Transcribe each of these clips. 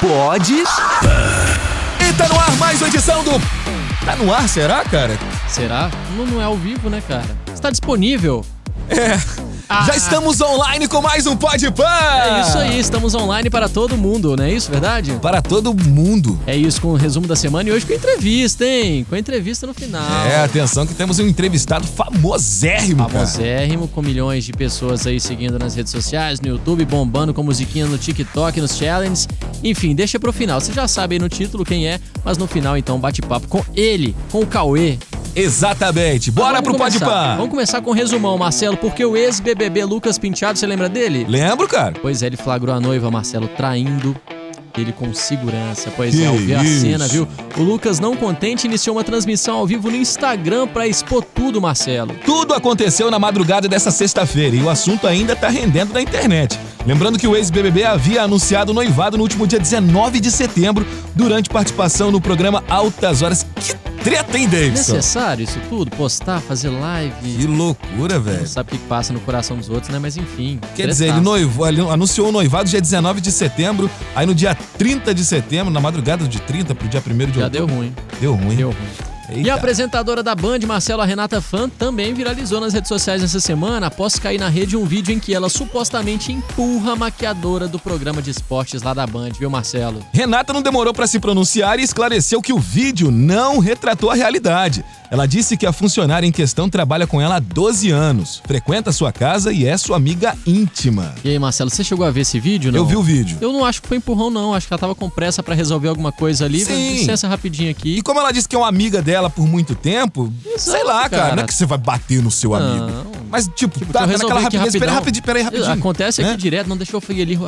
Pode. E tá no ar mais uma edição do. Tá no ar, será, cara? Será? Não, não é ao vivo, né, cara? Está disponível. É. Ah. Já estamos online com mais um Pode Pan! É isso aí, estamos online para todo mundo, não é isso, verdade? Para todo mundo. É isso, com o resumo da semana e hoje com entrevista, hein? Com entrevista no final. É, atenção que temos um entrevistado famosérrimo, cara. Famosérrimo, com milhões de pessoas aí seguindo nas redes sociais, no YouTube, bombando com musiquinha no TikTok, nos challenges. Enfim, deixa pro final. Você já sabe aí no título quem é, mas no final, então, bate-papo com ele, com o Cauê. Exatamente. Bora Vamos pro. Pan. Vamos começar com um resumão, Marcelo, porque o ex-BBB Lucas Penteado, você lembra dele? Lembro, cara? Pois é, ele flagrou a noiva, Marcelo, traindo ele com segurança. Pois Que é, ao ver a cena, viu? O Lucas, não contente, iniciou uma transmissão ao vivo no Instagram pra expor tudo, Marcelo. Tudo aconteceu na madrugada dessa sexta-feira e o assunto ainda tá rendendo na internet. Lembrando que o ex-BBB havia anunciado o noivado no último dia 19 de setembro, durante participação no programa Altas Horas. Que treta, hein, Davidson? Necessário isso tudo? Postar, fazer Que live. loucura, Não velho. sabe o que passa no coração dos outros, né? Mas enfim. Quer dizer, ele tretaço. noivou, ele anunciou o noivado dia 19 de setembro, aí no dia 30 de setembro, na madrugada de 30 pro dia 1 de Já outubro. deu ruim. Deu ruim. Deu ruim. E Eita. a apresentadora da Band, Marcela Renata Fan, também viralizou nas redes sociais essa semana após cair na rede um vídeo em que ela supostamente empurra a maquiadora do programa de esportes lá da Band, viu, Marcelo? Renata não demorou para se pronunciar e esclareceu que o vídeo não retratou a realidade. Ela disse que a funcionária em questão trabalha com ela há 12 anos, frequenta sua casa e é sua amiga íntima. E aí, Marcelo, você chegou a ver esse vídeo, não? Eu vi o vídeo. Eu não acho que foi empurrão, não. Acho que ela tava com pressa pra resolver alguma coisa ali. Sim. Licença rapidinho aqui. E como ela disse que é uma amiga dela por muito tempo, Exato, sei lá, cara, cara. não é que você vai bater no seu Não. amigo. Mas, tipo, Tipo, tá, naquela aqui rapidez. Espera rapidão. rapidinho, pera aí, rapidinho. Acontece aqui né? direto, não deixou eu ir ali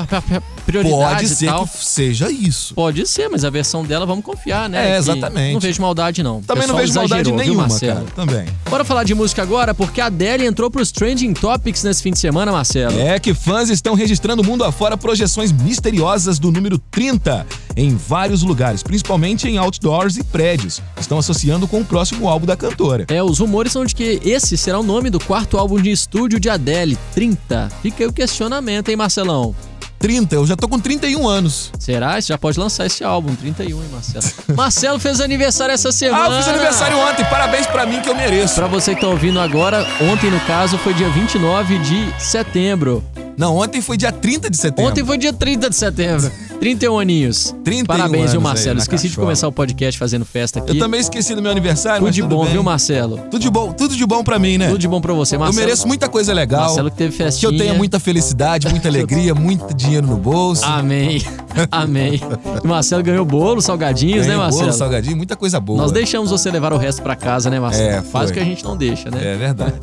prioridade Pode ser tal. que seja isso. Pode ser, mas a versão dela, vamos confiar, né? É, exatamente. Não vejo maldade, não. Também não pessoal vejo maldade exagerou, viu, nenhuma, Marcelo? cara. Também. Bora falar de música agora, porque a Adele entrou pros Trending Topics nesse fim de semana, Marcelo. É que fãs estão registrando mundo afora projeções misteriosas do número 30 em vários lugares, principalmente em outdoors e prédios. Estão associando com o próximo álbum da cantora. É, os rumores são de que esse será o nome do quarto álbum de estúdio de Adele, 30. Fica aí o questionamento, hein, Marcelão? 30, eu já tô com 31 anos. Será? Você já pode lançar esse álbum, 31, hein, Marcelo? Marcelo fez aniversário essa semana. Ah, eu fiz aniversário ontem, parabéns pra mim que eu mereço. Pra você que tá ouvindo agora, ontem no caso foi dia 29 de setembro. Não, ontem foi dia 30 de setembro. Ontem foi dia 30 de setembro. 31 aninhos. 31 Parabéns, viu, Marcelo? Esqueci de começar o podcast fazendo festa aqui. Eu também esqueci do meu aniversário, Tudo mas de tudo bom, bem. viu, Marcelo? Tudo de bom, tudo de bom pra mim, né? Tudo de bom pra você, Eu Marcelo. mereço muita coisa legal. Marcelo que teve Que festinha. eu tenha muita felicidade, muita alegria, muito dinheiro no bolso. Amém. Amém. E Marcelo ganhou bolo, salgadinhos, Ganhei né, Marcelo? bolo, salgadinho, muita coisa boa. Nós deixamos você levar o resto pra casa, né, Marcelo? É, Faz foi. o que a gente não deixa, né? É verdade.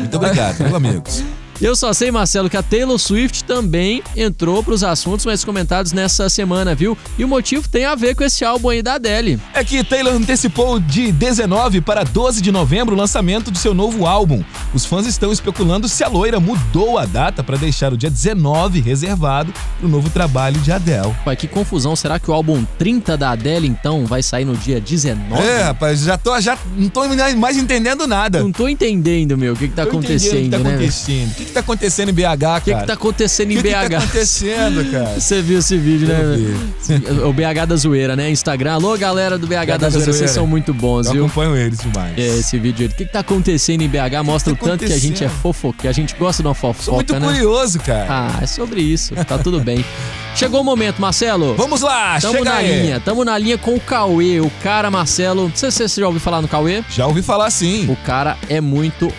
Muito obrigado, viu, amigos? Eu só sei, Marcelo, que a Taylor Swift também entrou pros assuntos mais comentados nessa semana, viu? E o motivo tem a ver com esse álbum aí da Adele. É que Taylor antecipou de 19 para 12 de novembro o lançamento do seu novo álbum. Os fãs estão especulando se a loira mudou a data para deixar o dia 19 reservado para o novo trabalho de Adele. Pai, que confusão. Será que o álbum 30 da Adele, então, vai sair no dia 19? É, rapaz, já tô, já não tô mais entendendo nada. Não tô entendendo, meu, o que que tá Tô entendendo acontecendo, o que tá né? acontecendo. O que, que tá acontecendo em BH, cara? O que que tá acontecendo em O que que BH? tá acontecendo, cara? Você viu esse vídeo, Eu né? O BH da Zoeira, né? Instagram. Alô, galera do BH, BH da da Zoeira, vocês são muito bons, Eu viu? acompanho eles demais. É, esse vídeo aí. O que, que tá acontecendo em BH mostra o tá tanto que a gente é acontecendo? fofo, que a gente gosta de uma fofoca, Sou muito né? curioso, cara. Ah, é sobre isso. Tá tudo bem. Chegou o momento, Marcelo. Vamos lá, Tamo chega na aí. linha, tamo na linha com o Cauê, o cara Marcelo. Não sei se você já ouviu falar no Cauê. Já ouvi falar sim. O cara é muito,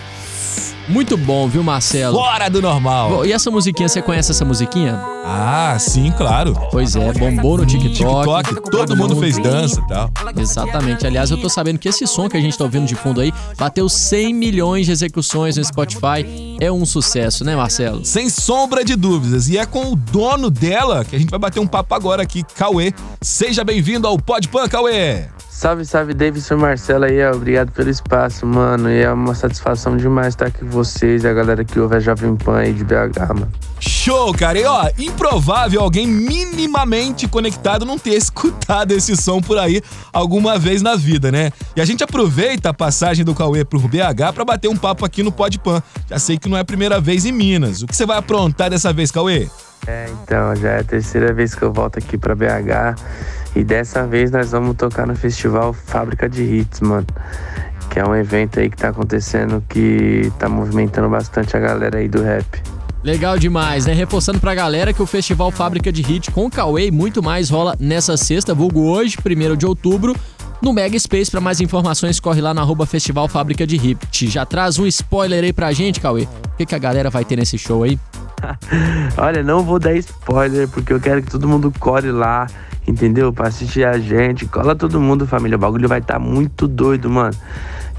muito bom, viu, Marcelo? Fora do normal. Bom, E essa musiquinha, você conhece essa musiquinha? Ah, sim, claro. Pois é, bombou no TikTok. TikTok, todo mundo fez dança e tal. Exatamente. Aliás, eu tô sabendo que esse som que a gente tá ouvindo de fundo aí bateu 100 milhões de execuções no Spotify. É um sucesso, né, Marcelo? Sem sombra de dúvidas. E é com o dono dela que a gente vai bater um papo agora aqui, Cauê. Seja bem-vindo ao Podpan, Cauê. Salve, salve, Davidson e Marcelo aí, obrigado pelo espaço, mano. E é uma satisfação demais estar aqui com vocês e a galera que ouve a Jovem Pan aí de BH, mano. Show, cara. E ó, improvável alguém minimamente conectado não ter escutado esse som por aí alguma vez na vida, né? E a gente aproveita a passagem do Cauê pro BH pra bater um papo aqui no Podpan. Já sei que não é a primeira vez em Minas. O que você vai aprontar dessa vez, Cauê? É, então, já é a terceira vez que eu volto aqui pra BH. E dessa vez nós vamos tocar no festival Fábrica de Hits, mano. Que é um evento aí que tá acontecendo que tá movimentando bastante a galera aí do rap. Legal demais, né? Reforçando pra galera que o Festival Fábrica de Hit com Cauê e muito mais rola nessa sexta, vulgo hoje, 1 de outubro, no Mega Space. Pra mais informações, corre lá na arroba Festival Fábrica de Hit. Já traz um spoiler aí pra gente, Cauê. O que, que a galera vai ter nesse show aí? Olha, não vou dar spoiler, porque eu quero que todo mundo core lá, entendeu? Pra assistir a gente. Cola todo mundo, família. O bagulho vai estar tá muito doido, mano.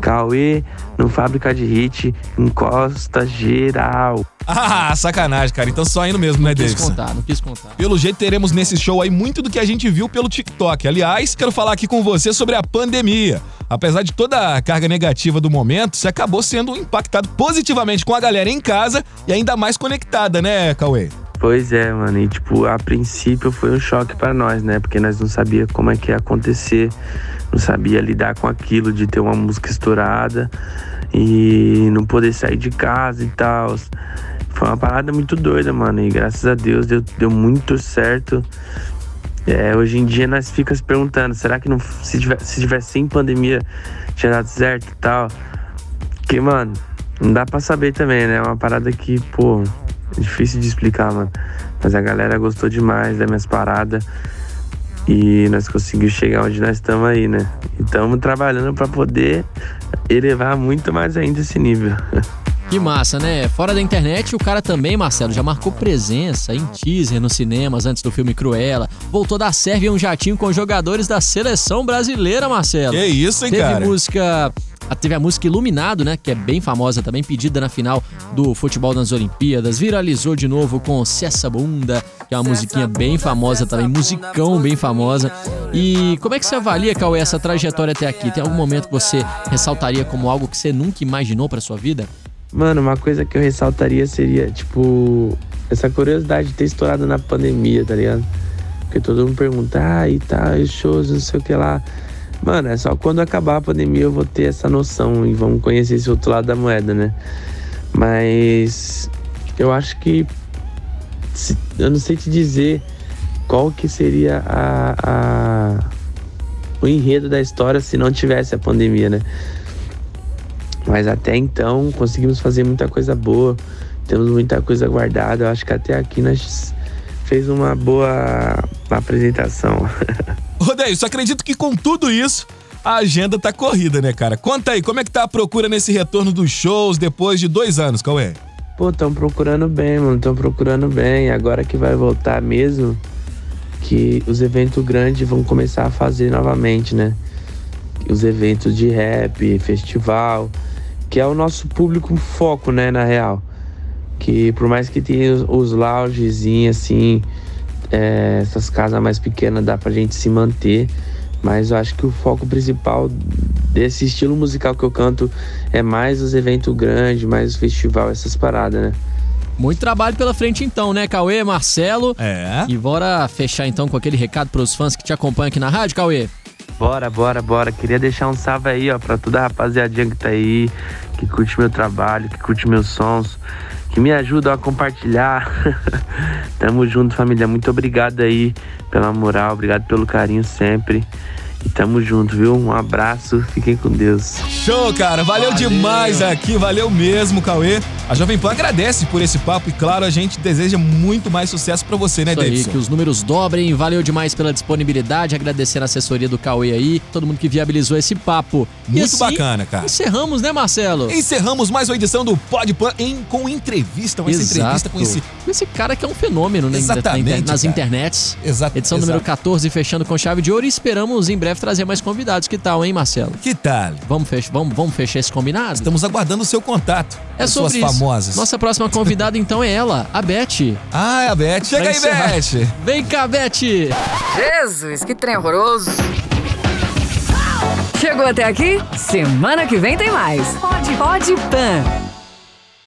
Cauê no Fábrica de Hit, encosta geral. Ah, sacanagem, cara. Então só indo mesmo, não né, Davis? Não quis contar, não quis contar. Pelo jeito, teremos nesse show aí muito do que a gente viu pelo TikTok. Aliás, quero falar aqui com você sobre a pandemia. Apesar de toda a carga negativa do momento, você acabou sendo impactado positivamente com a galera em casa e ainda mais conectada, né, Cauê? Pois é, mano. E, tipo, a princípio foi um choque para nós, né? Porque nós não sabia como é que ia acontecer, não sabia lidar com aquilo de ter uma música estourada e não poder sair de casa e tal. Foi uma parada muito doida, mano. E graças a Deus deu, deu muito certo. É, hoje em dia nós ficamos perguntando, será que não, se, tiver, se tivesse sem pandemia tinha dado certo e tal? Que, mano, não dá pra saber também, né? É uma parada que, pô, é difícil de explicar, mano. Mas a galera gostou demais das minhas paradas. E nós conseguimos chegar onde nós estamos aí, né? E estamos trabalhando para poder elevar muito mais ainda esse nível. Que massa, né? Fora da internet, o cara também, Marcelo, já marcou presença em teaser nos cinemas antes do filme Cruella. Voltou da Sérvia um jatinho com jogadores da seleção brasileira, Marcelo. Que isso, hein, Teve cara? Teve música Teve a música Iluminado, né? Que é bem famosa também, pedida na final do futebol nas Olimpíadas. Viralizou de novo com Cessa Bunda, que é uma musiquinha bem famosa também, musicão bem famosa. E como é que você avalia, Cauê, essa trajetória até aqui? Tem algum momento que você ressaltaria como algo que você nunca imaginou para sua vida? Mano, uma coisa que eu ressaltaria seria, tipo, essa curiosidade de ter estourado na pandemia, tá ligado? Porque todo mundo pergunta, ah, e tá, e shows, não sei o que lá. Mano, é só quando acabar a pandemia eu vou ter essa noção e vamos conhecer esse outro lado da moeda, né? Mas eu acho que se, eu não sei te dizer qual que seria a, a, o enredo da história se não tivesse a pandemia, né? Mas até então conseguimos fazer muita coisa boa, temos muita coisa guardada. Eu acho que até aqui nós fez uma boa apresentação. Rodeio, só acredito que com tudo isso, a agenda tá corrida, né, cara? Conta aí, como é que tá a procura nesse retorno dos shows depois de dois anos, Cauê? Pô, estão procurando bem, mano, estão procurando bem. Agora que vai voltar mesmo, que os eventos grandes vão começar a fazer novamente, né? Os eventos de rap, festival, que é o nosso público foco, né, na real. Que por mais que tenha os, os loungezinhos, assim, é, essas casas mais pequenas dá pra gente se manter, mas eu acho que o foco principal desse estilo musical que eu canto é mais os eventos grandes, mais o festival, essas paradas, né? Muito trabalho pela frente então, né, Cauê, Marcelo? É. E bora fechar então com aquele recado pros fãs que te acompanham aqui na rádio, Cauê. Bora, bora, bora. Queria deixar um salve aí, ó, pra toda a rapaziadinha que tá aí, que curte meu trabalho, que curte meus sons que me ajudam a compartilhar. Tamo junto, família. Muito obrigado aí pela moral, obrigado pelo carinho sempre. Tamo junto, viu? Um abraço, fiquem com Deus. Show, cara. Valeu, valeu, demais aqui, valeu mesmo, Cauê. A Jovem Pan agradece por esse papo e, claro, a gente deseja muito mais sucesso para você, né, Davidson? que os números dobrem. Valeu demais pela disponibilidade. Agradecer a assessoria do Cauê aí, todo mundo que viabilizou esse papo. Muito assim, bacana, cara. Encerramos, né, Marcelo? Encerramos mais uma edição do Pod Pan em, com entrevista, uma entrevista com esse... esse cara que é um fenômeno né, Exatamente, na, nas cara. internets. Exato. Edição exato. número 14, fechando com chave de ouro e esperamos em breve breve trazer mais convidados. Que tal, hein, Marcelo? Que tal? Vamos, fech vamos, vamos fechar esse combinado? Estamos aguardando o seu contato. É sobre suas isso. famosas. Nossa próxima convidada, então, é ela, a Beth. Ah, é a Beth. Chega aí, Beth. Vem cá, Beth. Jesus, que trem horroroso. Chegou até aqui? Semana que vem tem mais. Pode, pode, pan.